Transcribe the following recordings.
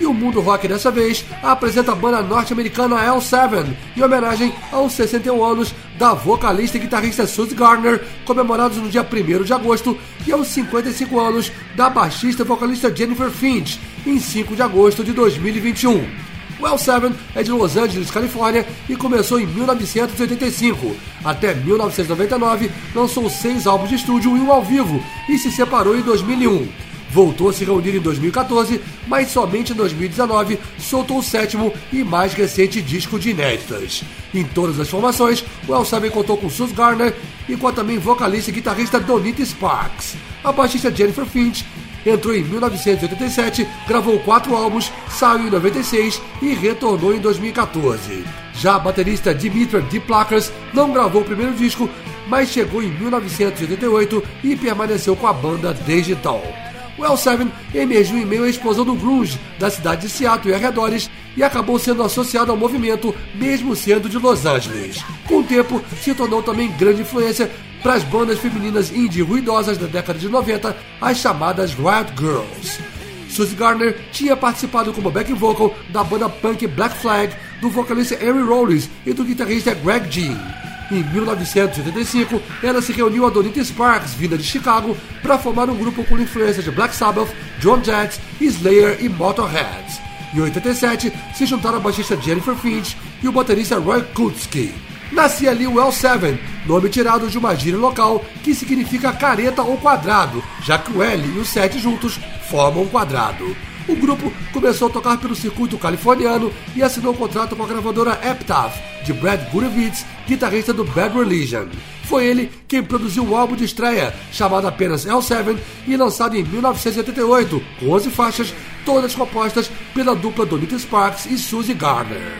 E o Mundo Rock dessa vez apresenta a banda norte-americana L7, em homenagem aos 61 anos da vocalista e guitarrista Suzy Garner, comemorados no dia 1 de agosto, e aos 55 anos da baixista e vocalista Jennifer Finch, em 5 de agosto de 2021. O L7 é de Los Angeles, Califórnia e começou em 1985. Até 1999 lançou seis álbuns de estúdio e um ao vivo e se separou em 2001 voltou a se reunir em 2014, mas somente em 2019 soltou o sétimo e mais recente disco de inéditas. Em todas as formações, o El Seven contou com Sus Garner e com a também vocalista e guitarrista Donita Sparks. A baixista Jennifer Finch entrou em 1987, gravou quatro álbuns, saiu em 96 e retornou em 2014. Já a baterista Dimitra Diplakers não gravou o primeiro disco, mas chegou em 1988 e permaneceu com a banda desde então. O L7 emergiu em meio à explosão do grunge da cidade de Seattle e arredores e acabou sendo associado ao movimento, mesmo sendo de Los Angeles. Com o tempo, se tornou também grande influência para as bandas femininas indie ruidosas da década de 90, as chamadas Riot Girls. Suzy Garner tinha participado como backing vocal da banda punk Black Flag, do vocalista Harry Rollins e do guitarrista Greg Jean. Em 1985, ela se reuniu a Donita Sparks, vinda de Chicago, para formar um grupo com influências de Black Sabbath, John Jett, Slayer e Motorhead. Em 87, se juntaram a baixista Jennifer Finch e o baterista Roy Kutsky. Nascia ali o L7, nome tirado de uma gíria local que significa careta ou quadrado, já que o L e o 7 juntos formam um quadrado. O grupo começou a tocar pelo circuito californiano e assinou um contrato com a gravadora Epitaph, de Brad Gurewitz, guitarrista do Bad Religion. Foi ele quem produziu o um álbum de estreia, chamado apenas L7, e lançado em 1988, com 11 faixas, todas compostas pela dupla Donita Sparks e Suzy Garner.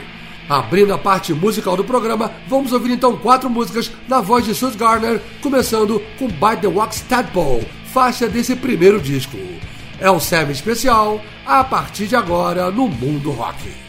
Abrindo a parte musical do programa, vamos ouvir então quatro músicas na voz de Suzy Garner, começando com Bite the Wax Tadpole, faixa desse primeiro disco. É um Seven especial a partir de agora no Mundo Rock.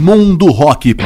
Mundo Rock.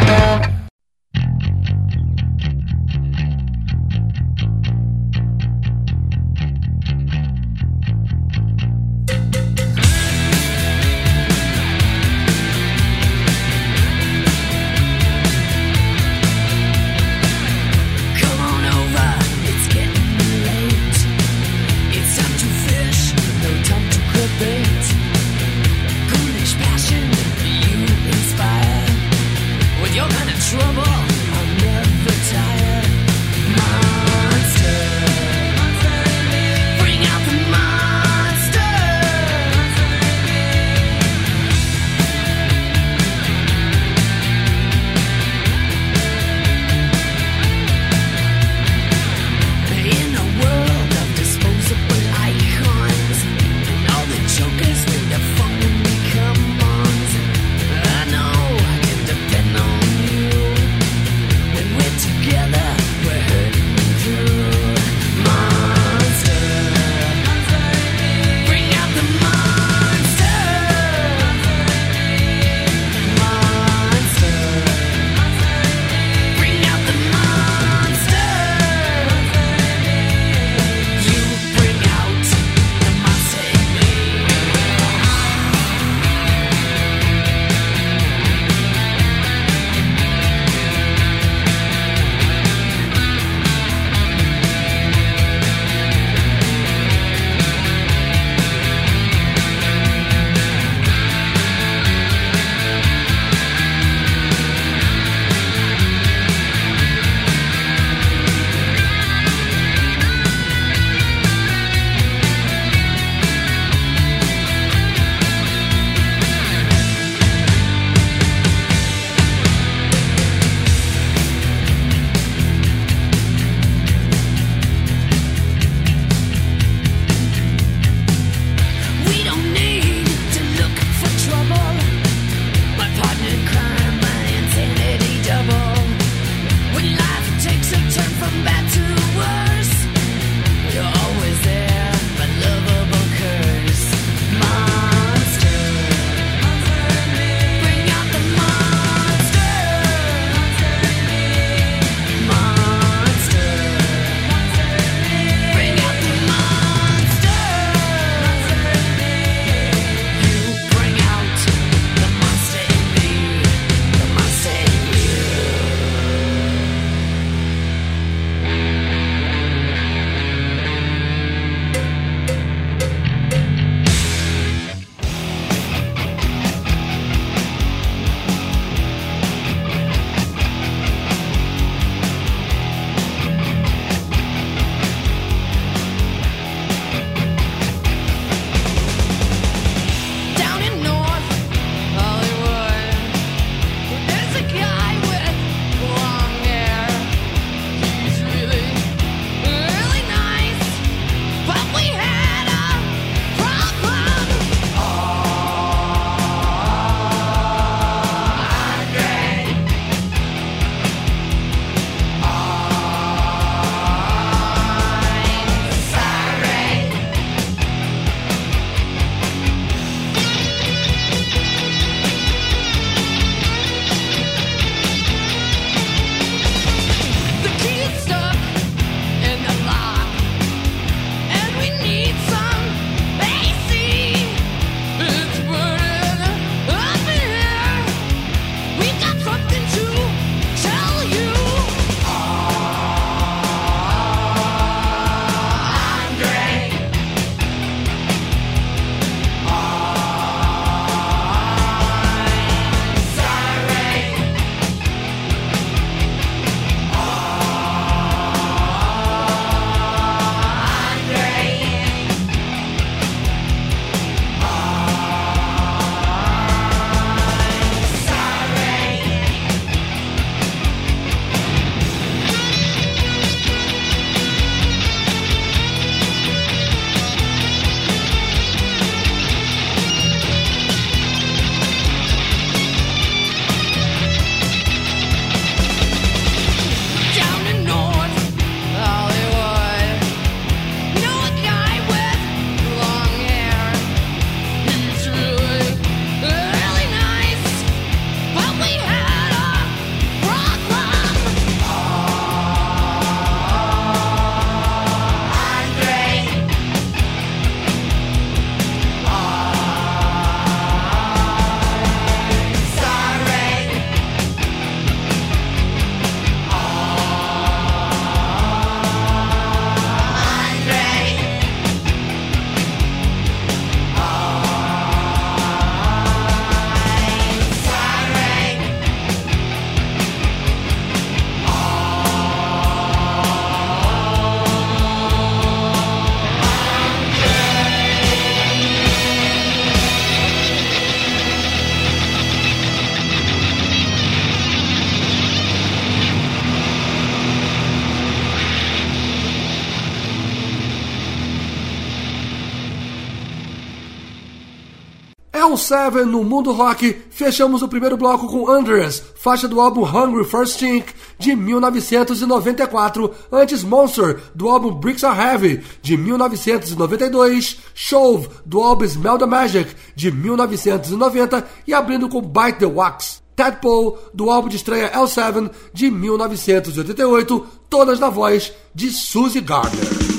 L7 no mundo rock, fechamos o primeiro bloco com Andreas, faixa do álbum Hungry for Stink de 1994, antes Monster do álbum Bricks Are Heavy de 1992, Shove do álbum Smell the Magic de 1990 e abrindo com Bite the Wax. Tadpole, do álbum de estreia L7 de 1988, todas na voz de Suzy Gardner.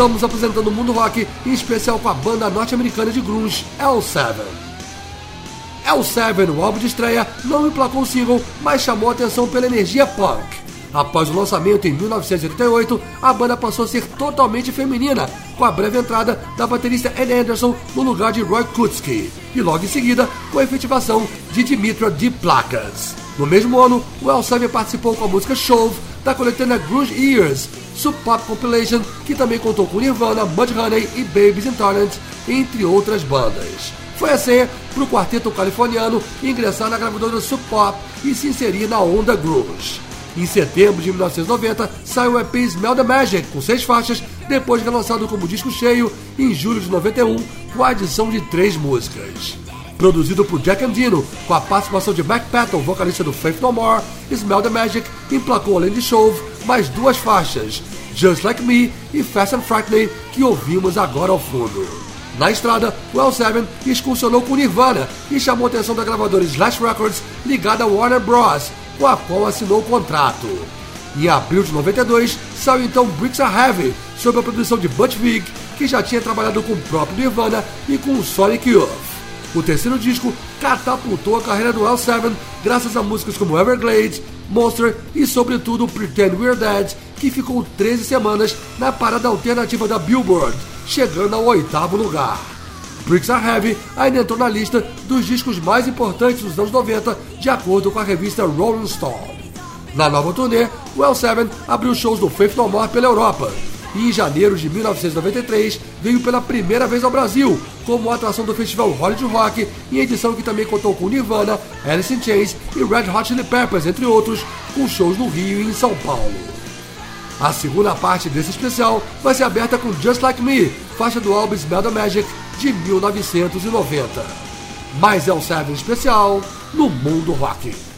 Estamos apresentando o mundo rock, em especial com a banda norte-americana de grunge L7. L7, o álbum de estreia, não emplacou o single, mas chamou a atenção pela energia punk. Após o lançamento em 1988, a banda passou a ser totalmente feminina, com a breve entrada da baterista Ann Anderson no lugar de Roy Kutsky, e logo em seguida com a efetivação de Dimitra de Placas. No mesmo ano, o L7 participou com a música Shove da coletânea Grunge Years, Sub Pop Compilation, que também contou com Nirvana, Mudhoney e Babies in Torrent, entre outras bandas. Foi a senha para o quarteto californiano ingressar na gravadora Sub Pop e se inserir na onda grunge. Em setembro de 1990, saiu o EP Smell the Magic, com seis faixas, depois relançado como disco cheio em julho de 91, com a adição de três músicas. Produzido por Jack Andino, com a participação de Mac Patton, vocalista do Faith No More, Smell the Magic emplacou além de Shove mais duas faixas, Just Like Me e Fast and Frightening, que ouvimos agora ao fundo. Na estrada, o L7 excursionou com Nirvana e chamou a atenção da gravadora Slash Records, ligada a Warner Bros., com a qual assinou o contrato. Em abril de 92, saiu então Bricks Are Heavy, sob a produção de Butch Vig, que já tinha trabalhado com o próprio Nirvana e com o Sonic Youth. O terceiro disco catapultou a carreira do L7 graças a músicas como Everglades, Monster e, sobretudo, Pretend We're Dead, que ficou 13 semanas na parada alternativa da Billboard, chegando ao oitavo lugar. Bricks Are Heavy ainda entrou na lista dos discos mais importantes dos anos 90, de acordo com a revista Rolling Stone. Na nova turnê, o L7 abriu shows do Faith No More pela Europa, e em janeiro de 1993 veio pela primeira vez ao Brasil, como atração do festival Hollywood Rock, em edição que também contou com Nirvana, Alice in Chains e Red Hot Chili Peppers, entre outros, com shows no Rio e em São Paulo. A segunda parte desse especial vai ser aberta com Just Like Me, faixa do álbum Smell the Magic de 1990. Mais é o Seven especial no mundo rock.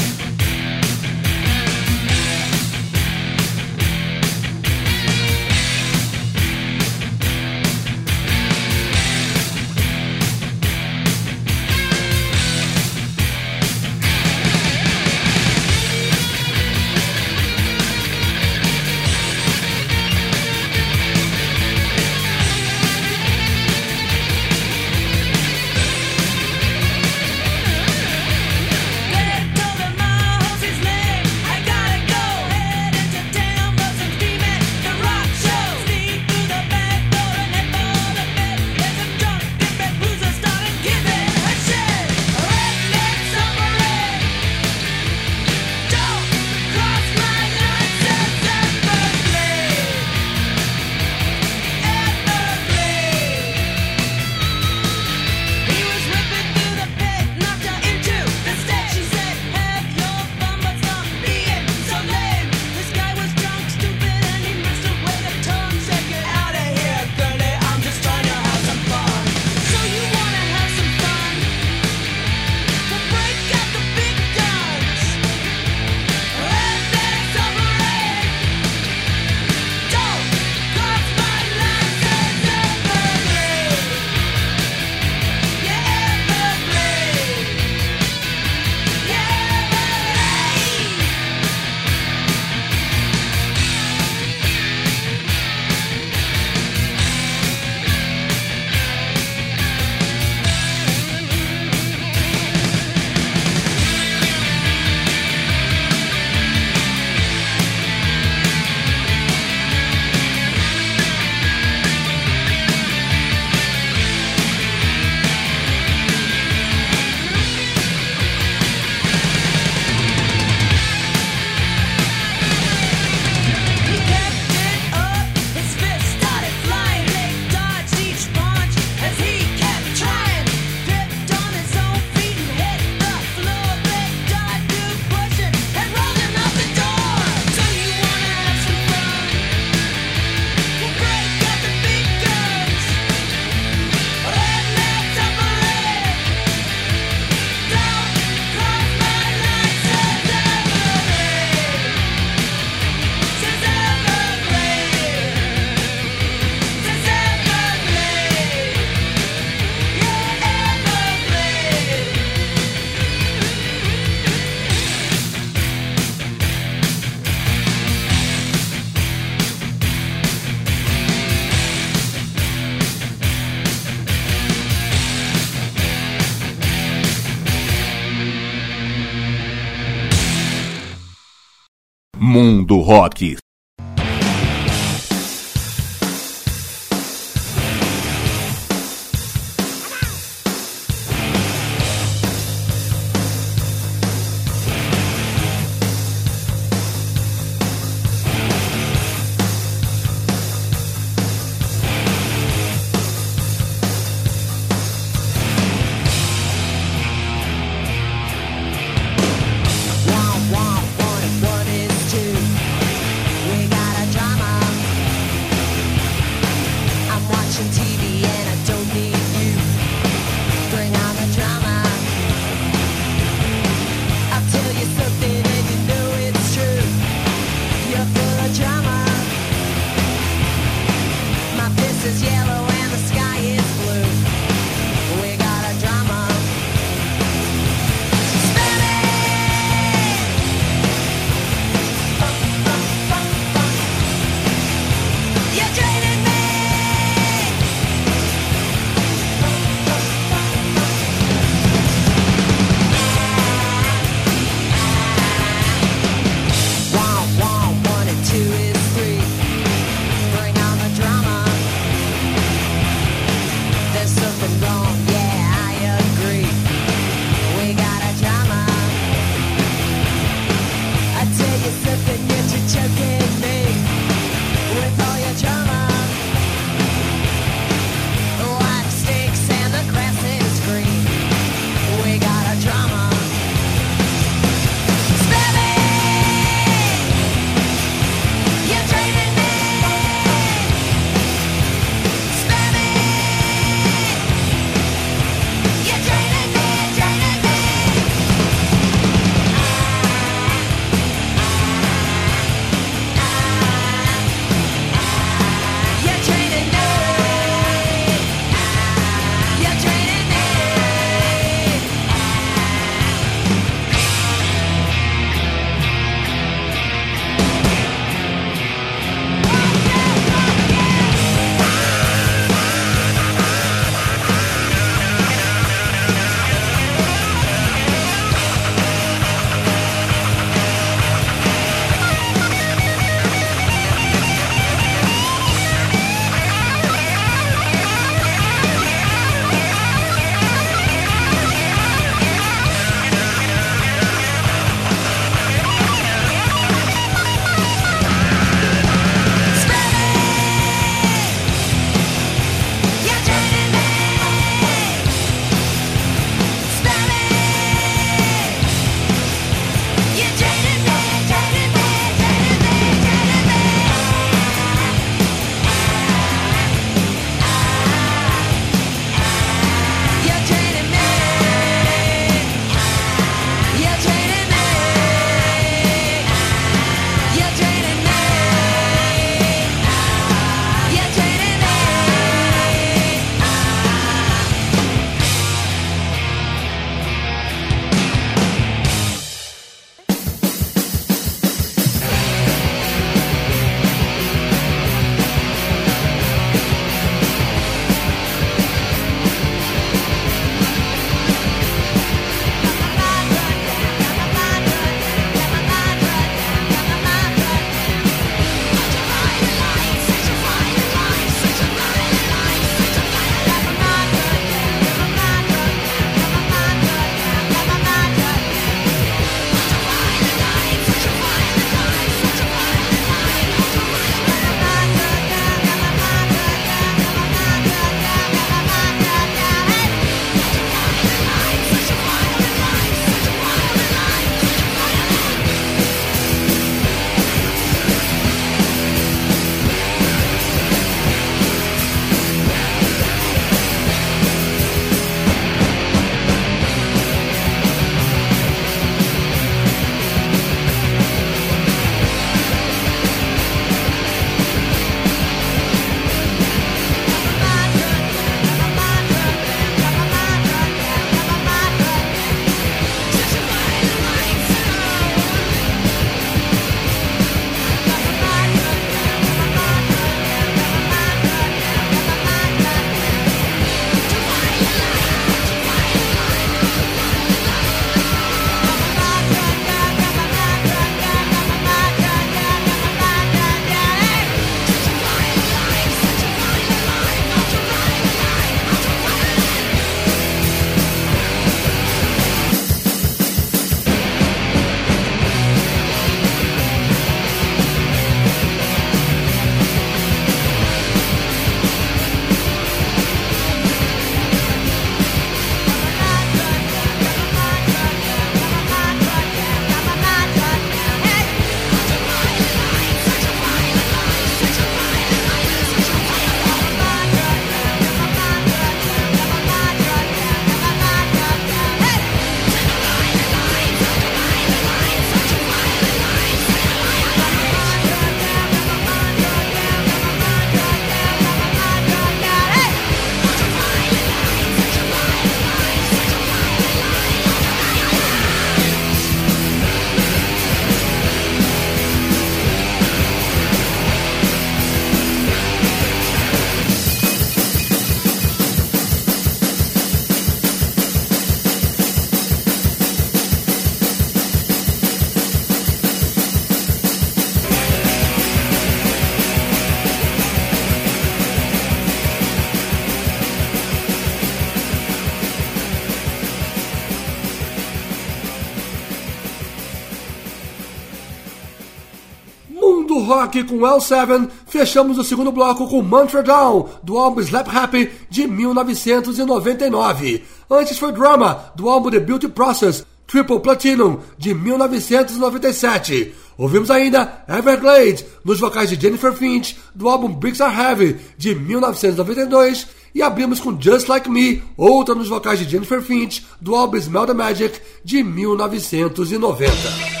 Rock com L7, fechamos o segundo bloco com Mantra Down, do álbum Slap Happy de 1999. Antes foi Drama, do álbum The Beauty Process, Triple Platinum, de 1997. Ouvimos ainda Everglade, nos vocais de Jennifer Finch, do álbum Bricks Are Heavy, de 1992. E abrimos com Just Like Me, outra nos vocais de Jennifer Finch, do álbum Smell the Magic, de 1990.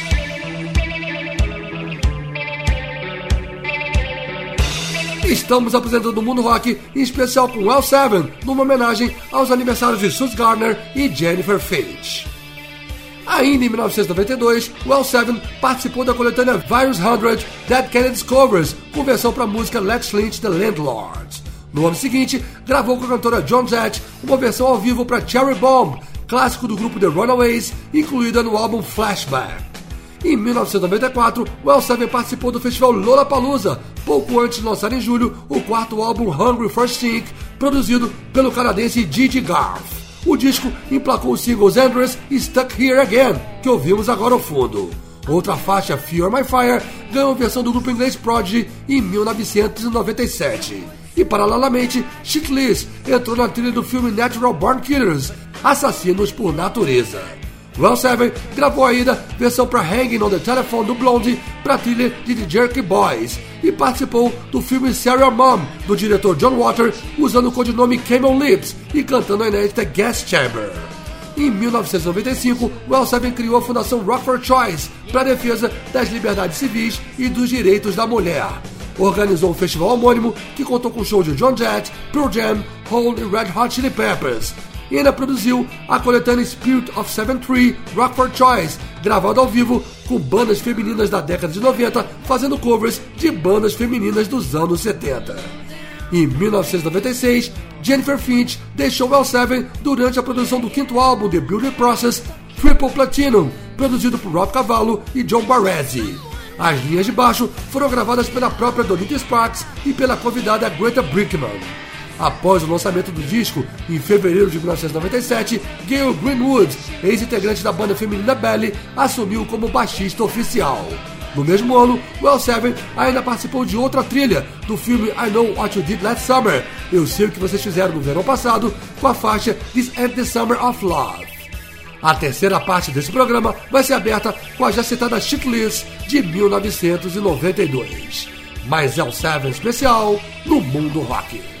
Estamos apresentando o Mundo Rock, em especial com L7, numa homenagem aos aniversários de Sus Gardner e Jennifer Finch. Ainda em 1992, o L7 participou da coletânea Virus 100 Dead Kennedys Covers, com versão para a música Let's Lynch the Landlords. No ano seguinte, gravou com a cantora John Jett uma versão ao vivo para Cherry Bomb, clássico do grupo The Runaways, incluída no álbum Flashback. Em 1994, o L7 participou do festival Lollapalooza, pouco antes de lançar em julho o quarto álbum Hungry for Stink, produzido pelo canadense Gigi Garth. O disco emplacou os singles Andrews e Stuck Here Again, que ouvimos agora ao fundo. Outra faixa, Fear My Fire, ganhou versão do grupo inglês Prodigy em 1997. E, paralelamente, Chick entrou na trilha do filme Natural Born Killers, Assassinos por Natureza. Well Seven gravou ainda versão para Hanging on the Telephone do Blondie para trilha de The Jerky Boys e participou do filme Serial Mom do diretor John Water usando o codinome Camel Lips e cantando a inédita Gas Chamber. Em 1995, Well Seven criou a Fundação Rock for Choice para a defesa das liberdades civis e dos direitos da mulher. Organizou um festival homônimo que contou com shows de John Jett, Pearl Jam, Hole e Red Hot Chili Peppers e ainda produziu a coletânea Spirit of Seven Tree Rock for Choice, gravada ao vivo com bandas femininas da década de 90 fazendo covers de bandas femininas dos anos 70. Em 1996, Jennifer Finch deixou L7 durante a produção do quinto álbum The Beauty Process Triple Platinum, produzido por Rob Cavallo e John Barresi. As linhas de baixo foram gravadas pela própria Donita Sparks e pela convidada Greta Brickman. Após o lançamento do disco, em fevereiro de 1997, Gail Greenwood, ex-integrante da banda feminina Belly, assumiu como baixista oficial. No mesmo ano, Well Seven ainda participou de outra trilha do filme I Know What You Did Last Summer, Eu Sei O Que Vocês Fizeram no Verão Passado, com a faixa This Ain't the Summer of Love. A terceira parte desse programa vai ser aberta com a já citada Shit List de 1992. Mais El Seven especial no Mundo Rock.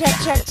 Check check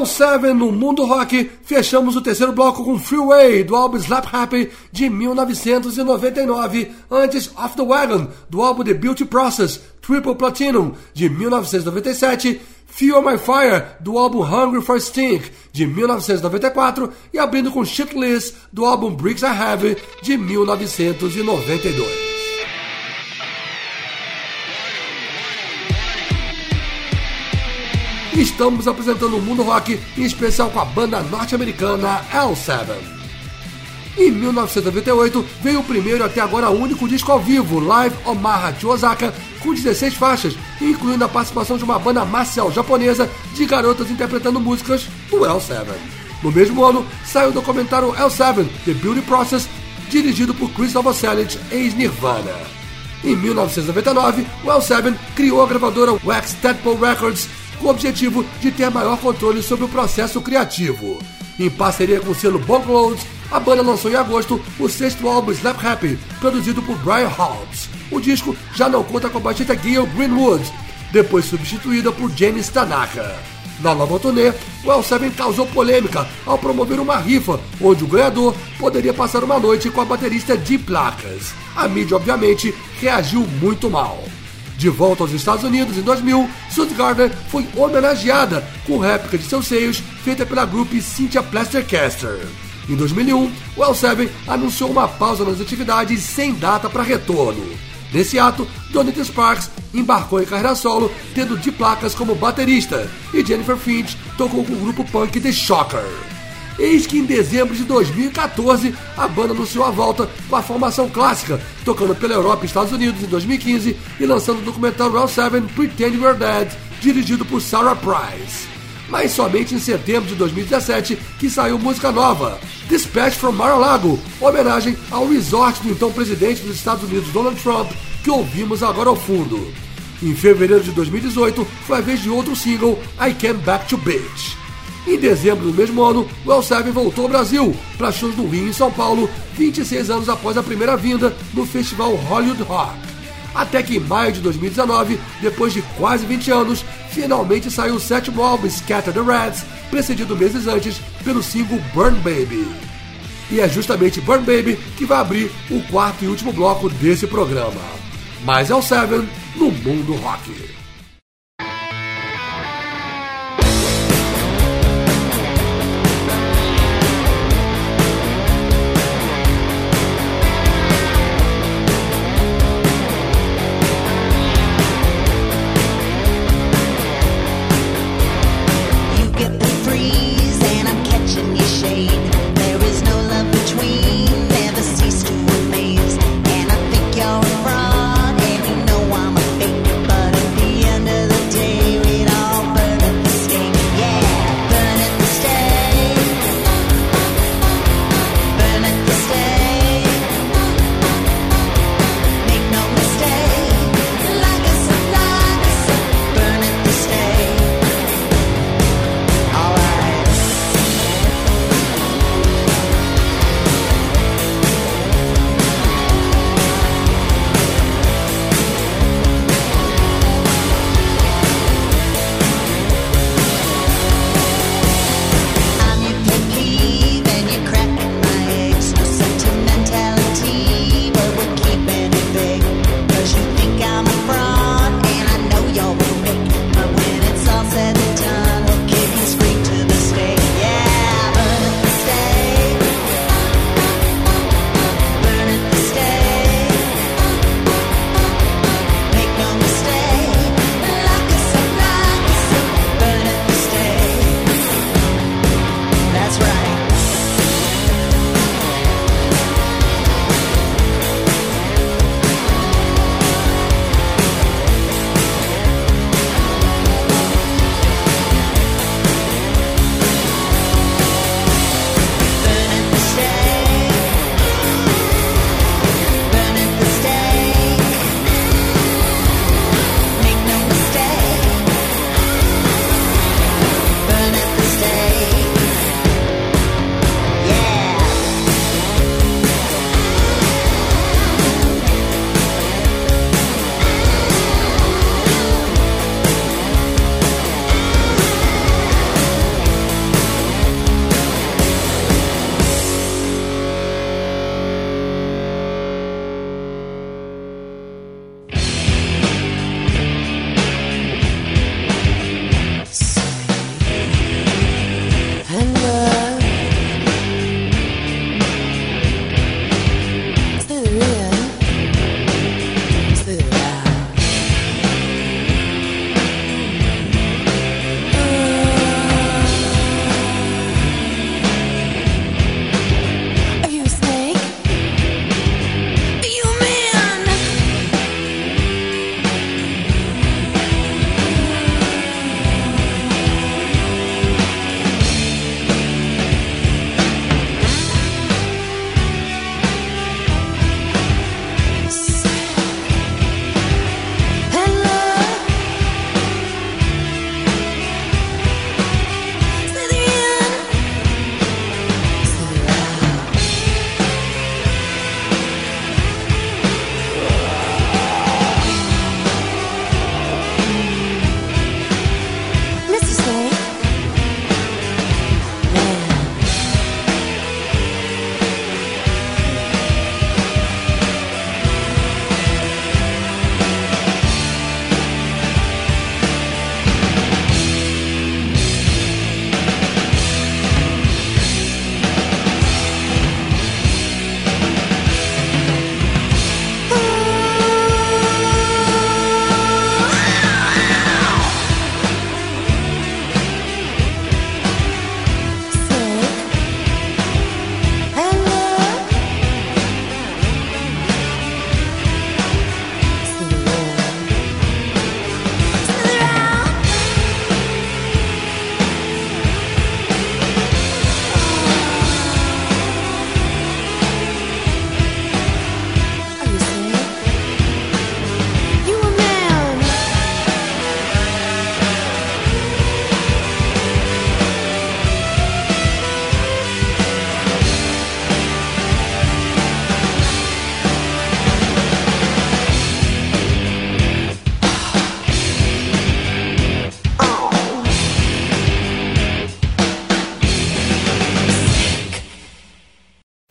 O Seven no Mundo Rock. Fechamos o terceiro bloco com Freeway, do álbum Slap Happy, de 1999. Antes, Off the Wagon, do álbum The Beauty Process, Triple Platinum, de 1997. Feel My Fire, do álbum Hungry for Stink, de 1994. E abrindo com Shitless, do álbum Bricks Are Heavy, de 1992. Estamos apresentando o mundo rock, em especial com a banda norte-americana L7. Em 1998 veio o primeiro até agora único disco ao vivo, Live Omaha de Osaka, com 16 faixas, incluindo a participação de uma banda marcial japonesa de garotas interpretando músicas do L7. No mesmo ano, saiu o documentário L7, The Beauty Process, dirigido por Chris Novoselic, ex-Nirvana. Em 1999, o L7 criou a gravadora Wax Tadpole Records com o objetivo de ter maior controle sobre o processo criativo. Em parceria com o selo Bonkloads, a banda lançou em agosto o sexto álbum Slap Happy, produzido por Brian Hobbs. O disco já não conta com a baixista Gail Greenwood, depois substituída por Janice Tanaka. Na nova turnê, o L7 causou polêmica ao promover uma rifa, onde o ganhador poderia passar uma noite com a baterista de placas. A mídia, obviamente, reagiu muito mal. De volta aos Estados Unidos em 2000, Suzy Gardner foi homenageada com réplica de seus seios feita pela grupo Cynthia Plastercaster. Em 2001, o L7 anunciou uma pausa nas atividades sem data para retorno. Nesse ato, Donita Sparks embarcou em carreira solo, tendo de placas como baterista, e Jennifer Finch tocou com o grupo punk The Shocker. Eis que em dezembro de 2014 a banda anunciou a volta com a formação clássica, tocando pela Europa e Estados Unidos em 2015 e lançando o documentário L7 Pretend We're Dead, dirigido por Sarah Price. Mas somente em setembro de 2017 que saiu música nova, Dispatch from Mar-a-Lago, homenagem ao resort do então presidente dos Estados Unidos Donald Trump, que ouvimos agora ao fundo. Em fevereiro de 2018 foi a vez de outro single, I Came Back to Bitch. Em dezembro do mesmo ano, o L7 voltou ao Brasil para shows no Rio e em São Paulo, 26 anos após a primeira vinda no festival Hollywood Rock. Até que em maio de 2019, depois de quase 20 anos, finalmente saiu o sétimo álbum Scatter the Rats, precedido meses antes pelo single Burn Baby. E é justamente Burn Baby que vai abrir o quarto e último bloco desse programa. Mais L7 no mundo rock.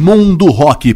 Mundo Rock.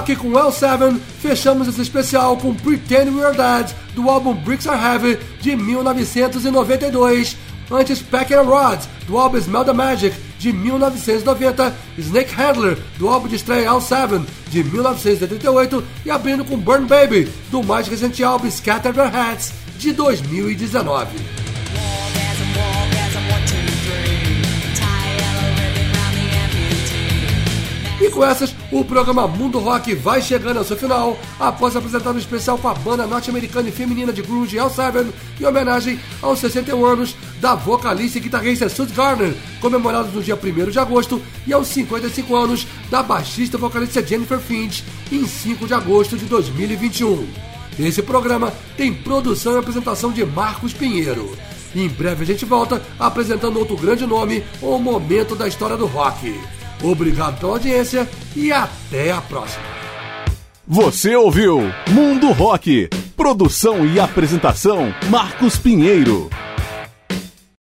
Rock com L7, fechamos esse especial com Pretend We're Dead, do álbum Bricks Are Heavy, de 1992. Antes Pack and Rod, do álbum Smell the Magic, de 1990. Snake Handler, do álbum de estreia L7, de 1988. E abrindo com Burn Baby, do mais recente álbum Scatter Their Hats, de 2019. E com essas, o programa Mundo Rock vai chegando ao seu final, após apresentar um especial com a banda norte-americana e feminina de grunge L7, em homenagem aos 61 anos da vocalista e guitarrista Sue Garner, comemorados no dia 1 de agosto, e aos 55 anos da baixista e vocalista Jennifer Finch, em 5 de agosto de 2021. Esse programa tem produção e apresentação de Marcos Pinheiro. Em breve a gente volta apresentando outro grande nome ou momento da história do rock. Obrigado pela audiência e até a próxima. Você ouviu Mundo Rock. Produção e apresentação Marcos Pinheiro.